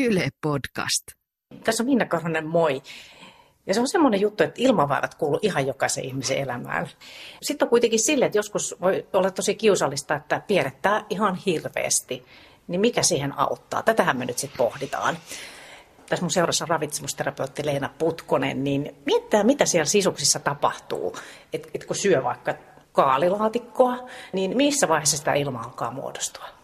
Yle Podcast. Tässä on Minna Korhonen, moi. Ja se on semmoinen juttu, että ilmavaivat kuuluu ihan jokaisen ihmisen elämään. Sitten on kuitenkin sille, että joskus voi olla tosi kiusallista, että pierrettää ihan hirveästi. Niin mikä siihen auttaa? Tätähän me nyt sitten pohditaan. Tässä mun seurassa ravitsemusterapeutti Leena Putkonen, niin miettää, mitä siellä sisuksissa tapahtuu. Että et kun syö vaikka kaalilaatikkoa, niin missä vaiheessa sitä ilma alkaa muodostua?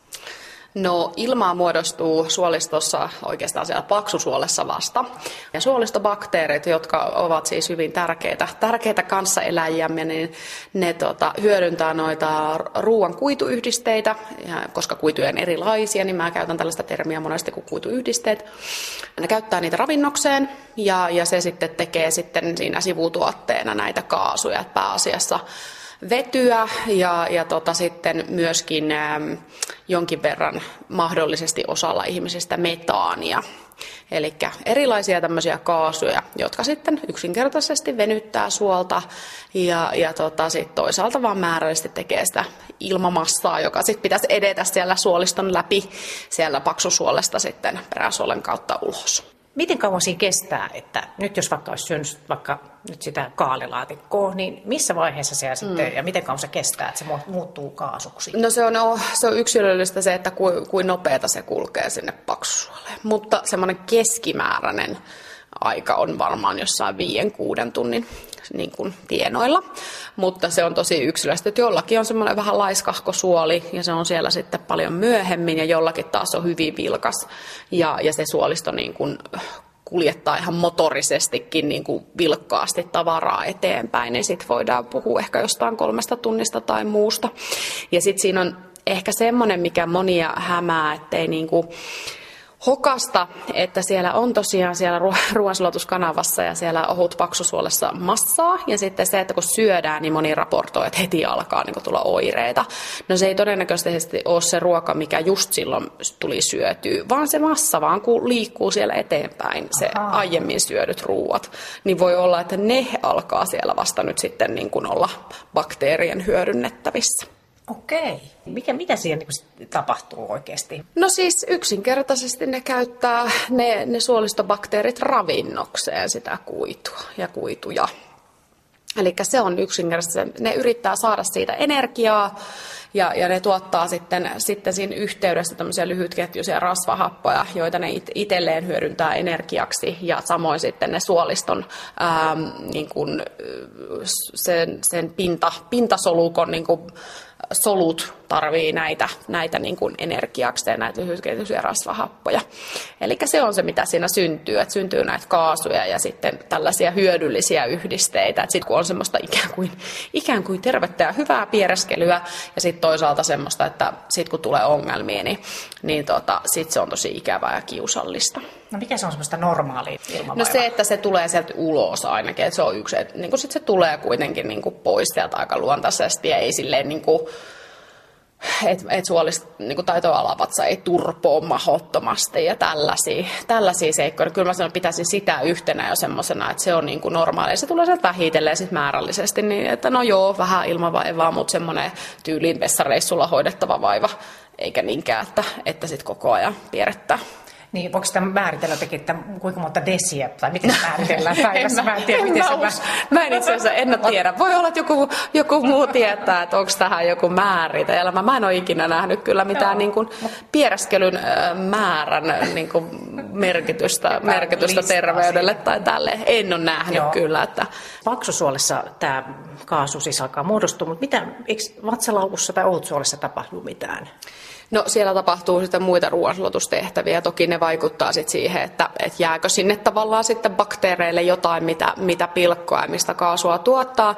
No ilmaa muodostuu suolistossa oikeastaan siellä paksusuolessa vasta. Ja suolistobakteerit, jotka ovat siis hyvin tärkeitä, tärkeitä kanssaeläjiämme, niin ne tota, hyödyntää noita ruoan kuituyhdisteitä, ja koska kuituja on erilaisia, niin mä käytän tällaista termiä monesti kuin kuituyhdisteet. Ne käyttää niitä ravinnokseen ja, ja se sitten tekee sitten siinä sivutuotteena näitä kaasuja pääasiassa vetyä ja, ja tota sitten myöskin ähm, jonkin verran mahdollisesti osalla ihmisistä metaania. Eli erilaisia tämmöisiä kaasuja, jotka sitten yksinkertaisesti venyttää suolta ja, ja tota sit toisaalta vaan määrällisesti tekee sitä ilmamassaa, joka sitten pitäisi edetä siellä suoliston läpi siellä paksusuolesta sitten peräsuolen kautta ulos. Miten kauan siinä kestää, että nyt jos vaikka olisi syönyt vaikka nyt sitä kaalilaatikkoa, niin missä vaiheessa se mm. sitten, ja miten kauan se kestää, että se muuttuu kaasuksi? No se on, no, se on yksilöllistä se, että kuin, kuin nopeata se kulkee sinne paksusuoleen, mutta semmoinen keskimääräinen aika on varmaan jossain viiden, kuuden tunnin niin kuin tienoilla. Mutta se on tosi yksilöllistä, että jollakin on semmoinen vähän laiskahko suoli ja se on siellä sitten paljon myöhemmin ja jollakin taas on hyvin vilkas ja, ja se suolisto niin kuin kuljettaa ihan motorisestikin niin kuin vilkkaasti tavaraa eteenpäin, niin sitten voidaan puhua ehkä jostain kolmesta tunnista tai muusta. Ja sitten siinä on ehkä semmoinen, mikä monia hämää, ettei niin kuin, hokasta, että siellä on tosiaan siellä ruoansulatuskanavassa ja siellä ohut paksusuolessa massaa. Ja sitten se, että kun syödään, niin moni raportoi, että heti alkaa niin tulla oireita. No se ei todennäköisesti ole se ruoka, mikä just silloin tuli syötyä, vaan se massa vaan kun liikkuu siellä eteenpäin, se Aha. aiemmin syödyt ruuat. Niin voi olla, että ne alkaa siellä vasta nyt sitten niin kuin olla bakteerien hyödynnettävissä. Okei. Mikä, mitä siihen niin tapahtuu oikeasti? No siis yksinkertaisesti ne käyttää ne, ne suolistobakteerit ravinnokseen sitä kuitua ja kuituja. Eli se on yksinkertaisesti, ne yrittää saada siitä energiaa ja, ja ne tuottaa sitten, sitten siinä yhteydessä tämmöisiä lyhytketjuisia rasvahappoja, joita ne it, itselleen hyödyntää energiaksi ja samoin sitten ne suoliston ää, niin kuin, sen, sen pinta, pintasolukon niin kuin, soluto. Tarvii näitä, näitä niin kuin energiakseen, näitä lyhytkehityksiä rasvahappoja. Eli se on se, mitä siinä syntyy, että syntyy näitä kaasuja ja sitten tällaisia hyödyllisiä yhdisteitä. Sitten kun on semmoista ikään kuin, ikään kuin tervettä ja hyvää piereskelyä ja sitten toisaalta semmoista, että sitten kun tulee ongelmia, niin, niin tota, sitten se on tosi ikävää ja kiusallista. No mikä se on semmoista normaalia ilmavaivaa? No se, että se tulee sieltä ulos ainakin, että se on yksi, että niin sit se tulee kuitenkin niin kuin pois sieltä aika luontaisesti ja ei silleen niin kuin, että et suolista niin taitoalavatsa ei turpoa mahottomasti ja tällaisia, tällaisia seikkoja. Kyllä mä sanon, pitäisin sitä yhtenä jo semmoisena, että se on niin kuin normaali. Se tulee sieltä vähitellen sit määrällisesti, niin että no joo, vähän ilmavaivaa, mutta semmoinen tyyliin vessareissulla hoidettava vaiva, eikä niinkään, että, että sitten koko ajan pierrettää. Niin, voiko sitä määritellä jotenkin, että kuinka monta desiä, tai miten määritellään päivässä? Mä en tiedä, miten mä, se mä... mä en itse asiassa en tiedä. Voi olla, että joku, joku muu tietää, että onko tähän joku määritelmä. Mä en ole ikinä nähnyt kyllä mitään niin kuin pieräskelyn määrän niin kuin merkitystä, merkitystä terveydelle tai tälle. En ole nähnyt Joo. kyllä. Että... Paksusuolessa tämä kaasu siis alkaa muodostua, mutta mitä, eikö vatsalaukussa tai ohutsuolessa tapahdu mitään? No siellä tapahtuu sitten muita ruoansulotustehtäviä. Toki ne vaikuttaa sitten siihen, että, että jääkö sinne tavallaan sitten bakteereille jotain, mitä, mitä pilkkoa ja mistä kaasua tuottaa.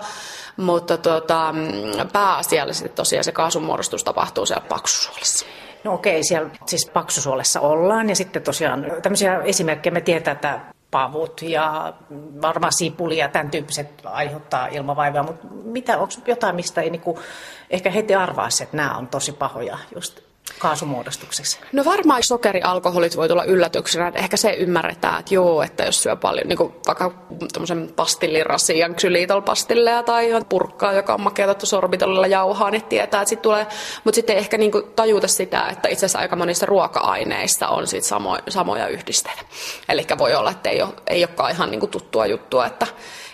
Mutta tota, pääasiallisesti tosiaan se kaasunmuodostus tapahtuu siellä paksusuolessa. No okei, siellä siis paksusuolessa ollaan ja sitten tosiaan tämmöisiä esimerkkejä me tietää, että pavut ja varmaan sipuli ja tämän tyyppiset aiheuttaa ilmavaivaa, mutta mitä, onko jotain, mistä ei niinku ehkä heti arvaisi, että nämä on tosi pahoja just kaasumuodostuksessa? No varmaan sokerialkoholit voi tulla yllätyksenä, että ehkä se ymmärretään, että joo, että jos syö paljon, niin kuin vaikka tämmöisen pastillirasian, ksylitolpastilleja tai purkkaa, joka on makeutettu sorbitolilla jauhaa, niin tietää, että sitten tulee, mutta sitten ehkä niin kuin tajuta sitä, että itse asiassa aika monissa ruoka-aineissa on sit samo, samoja yhdisteitä. Eli voi olla, että ei, ole, ei olekaan ihan niin kuin tuttua juttua, että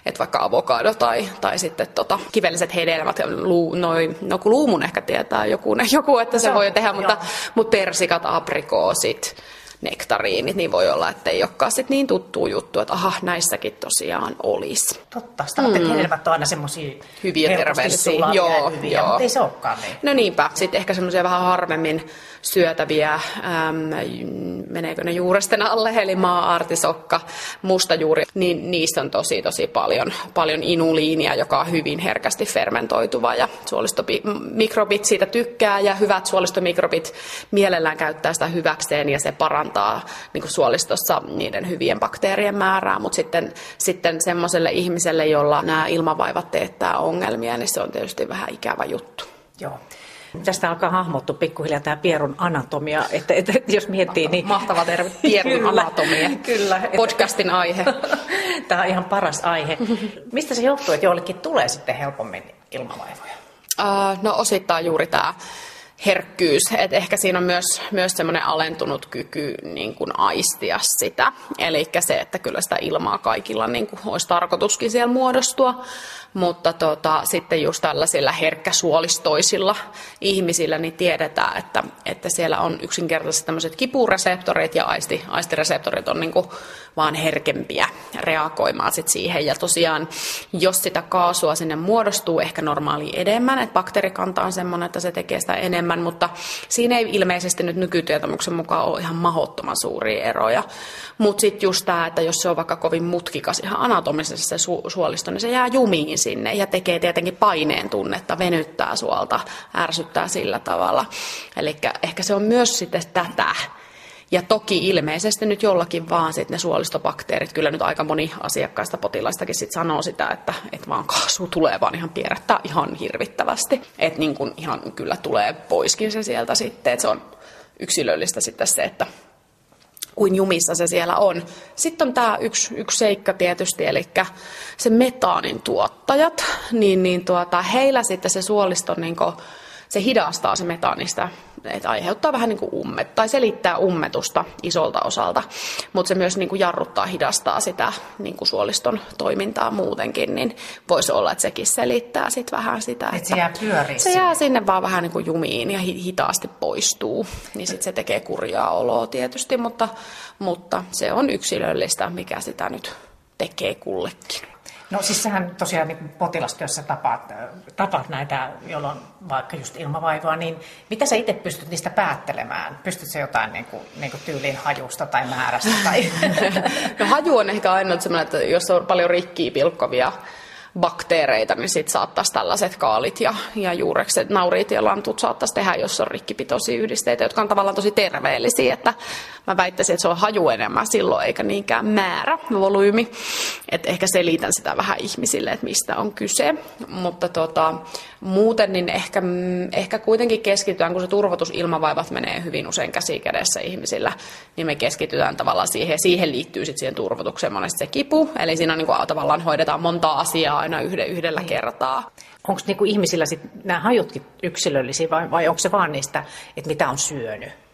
että vaikka avokado tai, tai sitten tota, kivelliset hedelmät, luu, noi, no kun luumun ehkä tietää joku, joku että se, se voi tehdä, mutta, mutta persikat, aprikoosit, nektariinit, niin voi olla, että ei olekaan sit niin tuttu juttu, että aha, näissäkin tosiaan olisi. Totta, sitä mm. hedelmät on aina semmoisia hyviä terveellisiä. Joo, hyviä, joo. mutta ei se olekaan niin. No niinpä, sitten ehkä semmoisia vähän harvemmin syötäviä, äm, meneekö ne juuresten alle, eli maa-artisokka, mustajuuri, niin niissä on tosi tosi paljon, paljon inuliinia, joka on hyvin herkästi fermentoituva ja suolistomikrobit siitä tykkää ja hyvät suolistomikrobit mielellään käyttää sitä hyväkseen ja se parantaa niin kuin suolistossa niiden hyvien bakteerien määrää, mutta sitten, sitten semmoiselle ihmiselle, jolla nämä ilmavaivat teettää ongelmia, niin se on tietysti vähän ikävä juttu. Joo. Tästä alkaa hahmottua pikkuhiljaa tämä pierun anatomia, että, että, että jos miettii, niin... Mahtava terve, pierun kyllä, anatomia. Kyllä. Podcastin aihe. tämä on ihan paras aihe. Mistä se johtuu, että joillekin tulee sitten helpommin ilmavaivoja? Uh, no osittain juuri tämä herkkyys, että ehkä siinä on myös, myös semmoinen alentunut kyky niin kuin aistia sitä. Eli se, että kyllä sitä ilmaa kaikilla niin kuin olisi tarkoituskin siellä muodostua, mutta tota, sitten just tällaisilla herkkäsuolistoisilla ihmisillä niin tiedetään, että, että siellä on yksinkertaisesti tämmöiset kipureseptorit ja aisti, aistireseptorit on niin kuin vaan herkempiä reagoimaan sit siihen. Ja tosiaan, jos sitä kaasua sinne muodostuu ehkä normaali enemmän, että bakteerikanta on semmoinen, että se tekee sitä enemmän, mutta siinä ei ilmeisesti nyt nykytietämyksen mukaan ole ihan mahottoman suuria eroja. Mutta sitten just tämä, että jos se on vaikka kovin mutkikas ihan anatomisesti se su- suolisto, niin se jää jumiin sinne ja tekee tietenkin paineen tunnetta, venyttää suolta, ärsyttää sillä tavalla. Eli ehkä se on myös sitten tätä. Ja toki ilmeisesti nyt jollakin vaan sit ne suolistobakteerit, kyllä nyt aika moni asiakkaista potilaistakin sit sanoo sitä, että et vaan kaasu tulee vaan ihan pierättää ihan hirvittävästi. Että niin ihan kyllä tulee poiskin se sieltä sitten, että se on yksilöllistä sitten se, että kuin jumissa se siellä on. Sitten on tämä yksi, yksi seikka tietysti, eli se metaanin tuottajat, niin, niin tuota, heillä sitten se suolisto, niin se hidastaa se metaanista että aiheuttaa vähän niin kuin ummet, tai selittää ummetusta isolta osalta, mutta se myös niin kuin jarruttaa, hidastaa sitä niin kuin suoliston toimintaa muutenkin, niin voisi olla, että sekin selittää sit vähän sitä. Että se jää pyöriin. Se jää sinne vaan vähän niin kuin jumiin ja hitaasti poistuu, niin sitten se tekee kurjaa oloa tietysti, mutta, mutta se on yksilöllistä, mikä sitä nyt tekee kullekin. No siis sähän tosiaan niin potilastyössä tapaat, tapaat näitä, joilla on vaikka just ilmavaivaa, niin mitä sä itse pystyt niistä päättelemään? Pystyt se jotain niin kuin, niin kuin tyyliin hajusta tai määrästä? Tai... no haju on ehkä ainoa sellainen, että jos on paljon rikkiä pilkkovia bakteereita, niin sitten saattaisi tällaiset kaalit ja, ja juurekset, naurit ja lantut saattaisi tehdä, jos on rikkipitoisia yhdisteitä, jotka on tavallaan tosi terveellisiä. Että mä väittäisin, että se on haju enemmän silloin, eikä niinkään määrä, volyymi. Et ehkä selitän sitä vähän ihmisille, että mistä on kyse. Mutta tota, muuten niin ehkä, ehkä kuitenkin keskitytään, kun se turvotusilmavaivat menee hyvin usein käsi kädessä ihmisillä, niin me keskitytään tavallaan siihen. Siihen liittyy sitten siihen turvotukseen monesti se kipu. Eli siinä on niin kuin, tavallaan hoidetaan monta asiaa aina yhden, yhdellä niin. kertaa. Onko niinku ihmisillä sit nämä hajutkin yksilöllisiä vai, vai onko se vaan niistä, että mitä on syönyt?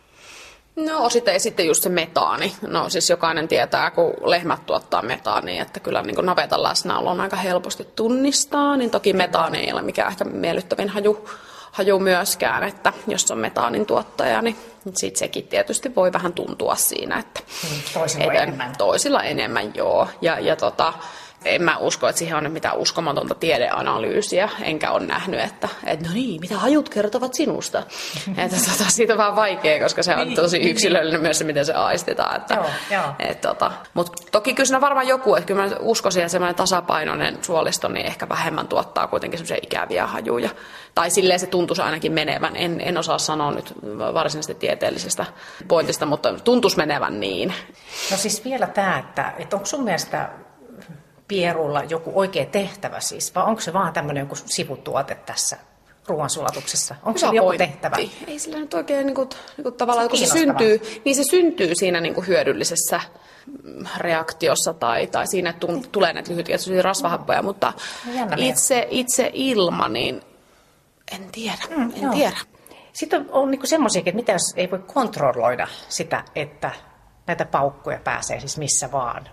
No sitten, sitten just se metaani. No siis jokainen tietää, kun lehmät tuottaa metaania, että kyllä niin navetan läsnäolo on aika helposti tunnistaa, niin toki metaani ei ole mikään ehkä miellyttävin haju, haju myöskään, että jos on metaanin tuottaja, niin sitten sekin tietysti voi vähän tuntua siinä, että mm, toisilla eten, enemmän. Toisilla enemmän, joo. Ja, ja tota, en mä usko, että siihen on mitään uskomatonta tiedeanalyysiä, enkä ole nähnyt, että, että no niin, mitä hajut kertovat sinusta. että tota, siitä on vaan vaikea, koska se on niin, tosi niin, yksilöllinen niin. myös se, miten se aistetaan. Että, joo, joo. Et, tota, Mutta toki kyllä siinä varmaan joku, että kyllä mä uskoisin, että semmoinen tasapainoinen suolisto niin ehkä vähemmän tuottaa kuitenkin semmoisia ikäviä hajuja. Tai silleen se tuntuisi ainakin menevän. En, en osaa sanoa nyt varsinaisesti tieteellisestä pointista, mutta tuntuisi menevän niin. No siis vielä tämä, että, että onko sun mielestä pierulla joku oikea tehtävä siis, vai onko se vaan tämmöinen joku sivutuote tässä ruoansulatuksessa? Onko se joku pointti. tehtävä? Ei sillä nyt oikein niin kuin, niin kuin tavallaan, se kun se syntyy, niin se syntyy siinä niin kuin hyödyllisessä reaktiossa tai, tai siinä, että tulee näitä lyhytkestoisia rasvahappoja, mutta itse, itse ilma, niin en tiedä, mm, en joo. tiedä. Sitten on, on niin semmoisiakin, että mitä jos ei voi kontrolloida sitä, että näitä paukkuja pääsee siis missä vaan.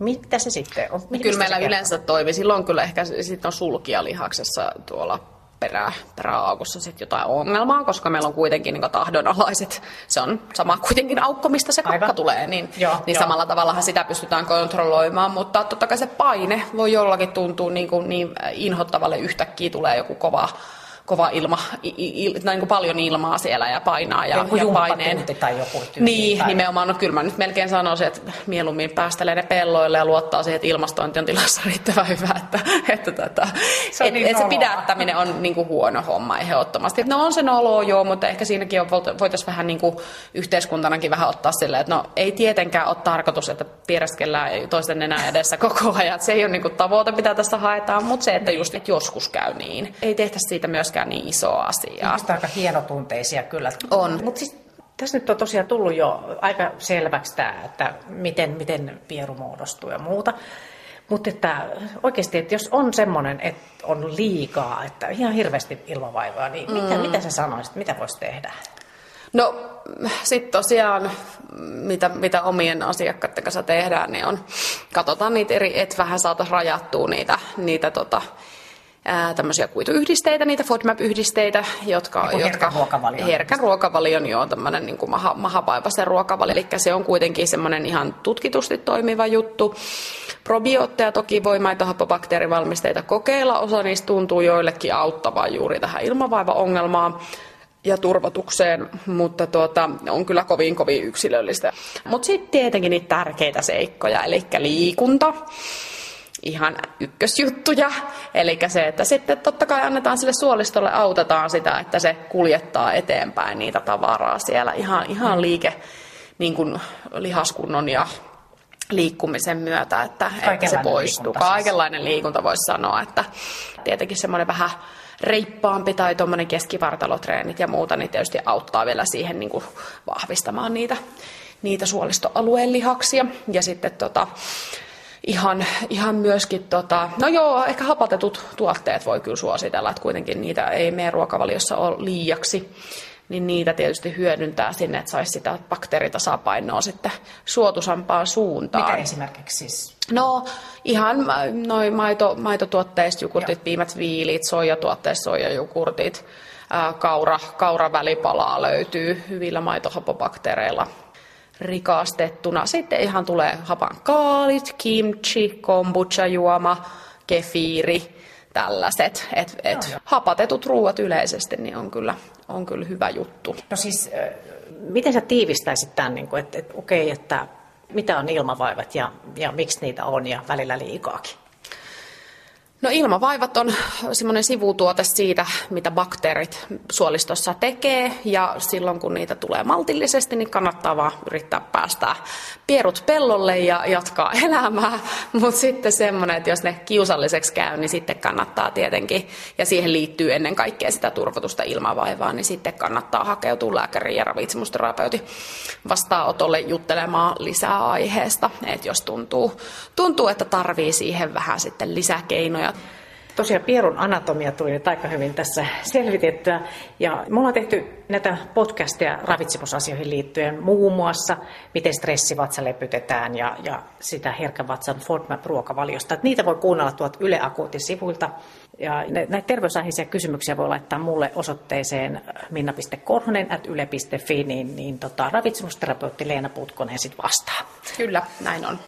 Mitä se sitten on? Kyllä meillä yleensä toimii. Silloin kyllä ehkä sitten on sulkia lihaksessa tuolla perä, peräaukossa sit jotain ongelmaa, koska meillä on kuitenkin niin tahdonalaiset, se on sama kuitenkin aukko, mistä se kakka tulee, niin, joo, niin joo. samalla tavalla sitä pystytään kontrolloimaan, mutta totta kai se paine voi jollakin tuntua niin, kuin niin inhottavalle yhtäkkiä tulee joku kova kova ilma, il, il, niin kuin paljon ilmaa siellä ja painaa ja, joku ja paineen. tai joku tyyli, Niin, tai... nimenomaan. No kyllä mä nyt melkein sanoisin, että mieluummin päästelee ne pelloille ja luottaa siihen, että ilmastointi on tilassa riittävän hyvä, että, että tota, se, et, niin et se pidättäminen on niin kuin huono homma ehdottomasti. No on se noloa joo, mutta ehkä siinäkin on, voitaisiin vähän niin kuin yhteiskuntanakin vähän ottaa silleen, että no ei tietenkään ole tarkoitus, että piereskellään toisten nenää edessä koko ajan. Se ei ole niin kuin tavoite, mitä tässä haetaan, mutta se, että just että joskus käy niin. Ei tehtäisi siitä myöskään myöskään niin iso asia. Ihmiset aika hienotunteisia kyllä. On. Mutta siis tässä nyt on tosiaan tullut jo aika selväksi tämä, että miten, miten pieru muodostuu ja muuta. Mutta että oikeasti, että jos on semmoinen, että on liikaa, että ihan hirveästi ilmavaivaa, niin mitä, mm. mitä sä sanoisit, mitä voisi tehdä? No sitten tosiaan, mitä, mitä omien asiakkaiden kanssa tehdään, niin on, katsotaan niitä eri, että vähän saataisiin rajattua niitä, niitä tota, tämmöisiä kuituyhdisteitä, niitä FODMAP-yhdisteitä, jotka... Niin jotka herkän ruokavalion. Herkän ruokavalion, joo, tämmöinen niin kuin maha, ruokavalio. Eli se on kuitenkin semmoinen ihan tutkitusti toimiva juttu. Probiootteja toki voi maitohappobakteerivalmisteita kokeilla. Osa niistä tuntuu joillekin auttavaa juuri tähän ilmavaivaongelmaan ja turvatukseen, mutta tuota, on kyllä kovin kovin yksilöllistä. Mutta sitten tietenkin niitä tärkeitä seikkoja, eli liikunta ihan ykkösjuttuja. Eli se, että sitten totta kai annetaan sille suolistolle, autetaan sitä, että se kuljettaa eteenpäin niitä tavaraa siellä ihan, ihan liike niin kuin lihaskunnon ja liikkumisen myötä, että, että se poistuu. Liikunta siis. Kaikenlainen liikunta voisi sanoa, että tietenkin semmoinen vähän reippaampi tai tuommoinen keskivartalotreenit ja muuta, niin tietysti auttaa vielä siihen niin kuin vahvistamaan niitä, niitä suolistoalueen lihaksia. Ja sitten tota, ihan, ihan myöskin, tota, no joo, ehkä hapatetut tuotteet voi kyllä suositella, että kuitenkin niitä ei meidän ruokavaliossa ole liiaksi niin niitä tietysti hyödyntää sinne, että saisi sitä bakteeritasapainoa sitten suotusampaan suuntaan. Mikä esimerkiksi siis? No ihan noin maito, maitotuotteista jukurtit, piimät, viilit, soijatuotteista, soijajukurtit, kaura, kauravälipalaa löytyy hyvillä maitohapobakteereilla rikastettuna. Sitten ihan tulee hapan kaalit, kimchi, kombucha-juoma, kefiiri, tällaiset. Et, et no, hapatetut ruuat yleisesti niin on kyllä, on kyllä hyvä juttu. No siis, miten sä tiivistäisit tämän, niin että, että okei, että mitä on ilmavaivat ja, ja miksi niitä on ja välillä liikaakin? No ilmavaivat on semmoinen sivutuote siitä, mitä bakteerit suolistossa tekee ja silloin kun niitä tulee maltillisesti, niin kannattaa vaan yrittää päästää pierut pellolle ja jatkaa elämää. Mutta sitten semmoinen, että jos ne kiusalliseksi käy, niin sitten kannattaa tietenkin, ja siihen liittyy ennen kaikkea sitä turvotusta ilmavaivaa, niin sitten kannattaa hakeutua lääkäriin ja ravitsemusterapeutin vastaanotolle juttelemaan lisää aiheesta. Että jos tuntuu, tuntuu, että tarvii siihen vähän sitten lisäkeinoja Tosiaan pierun anatomia tuli nyt aika hyvin tässä selvitettyä. Ja me ollaan tehty näitä podcasteja ravitsemusasioihin liittyen muun muassa, miten stressivatsa lepytetään ja, ja sitä herkän vatsan FODMAP-ruokavaliosta. Niitä voi kuunnella tuolta Yle Akuutin sivuilta. Ja näitä terveysaiheisia kysymyksiä voi laittaa mulle osoitteeseen minna.korhonen at yle.fi, niin, niin tota, ravitsemusterapeutti Leena Putkonen sitten vastaa. Kyllä, näin on.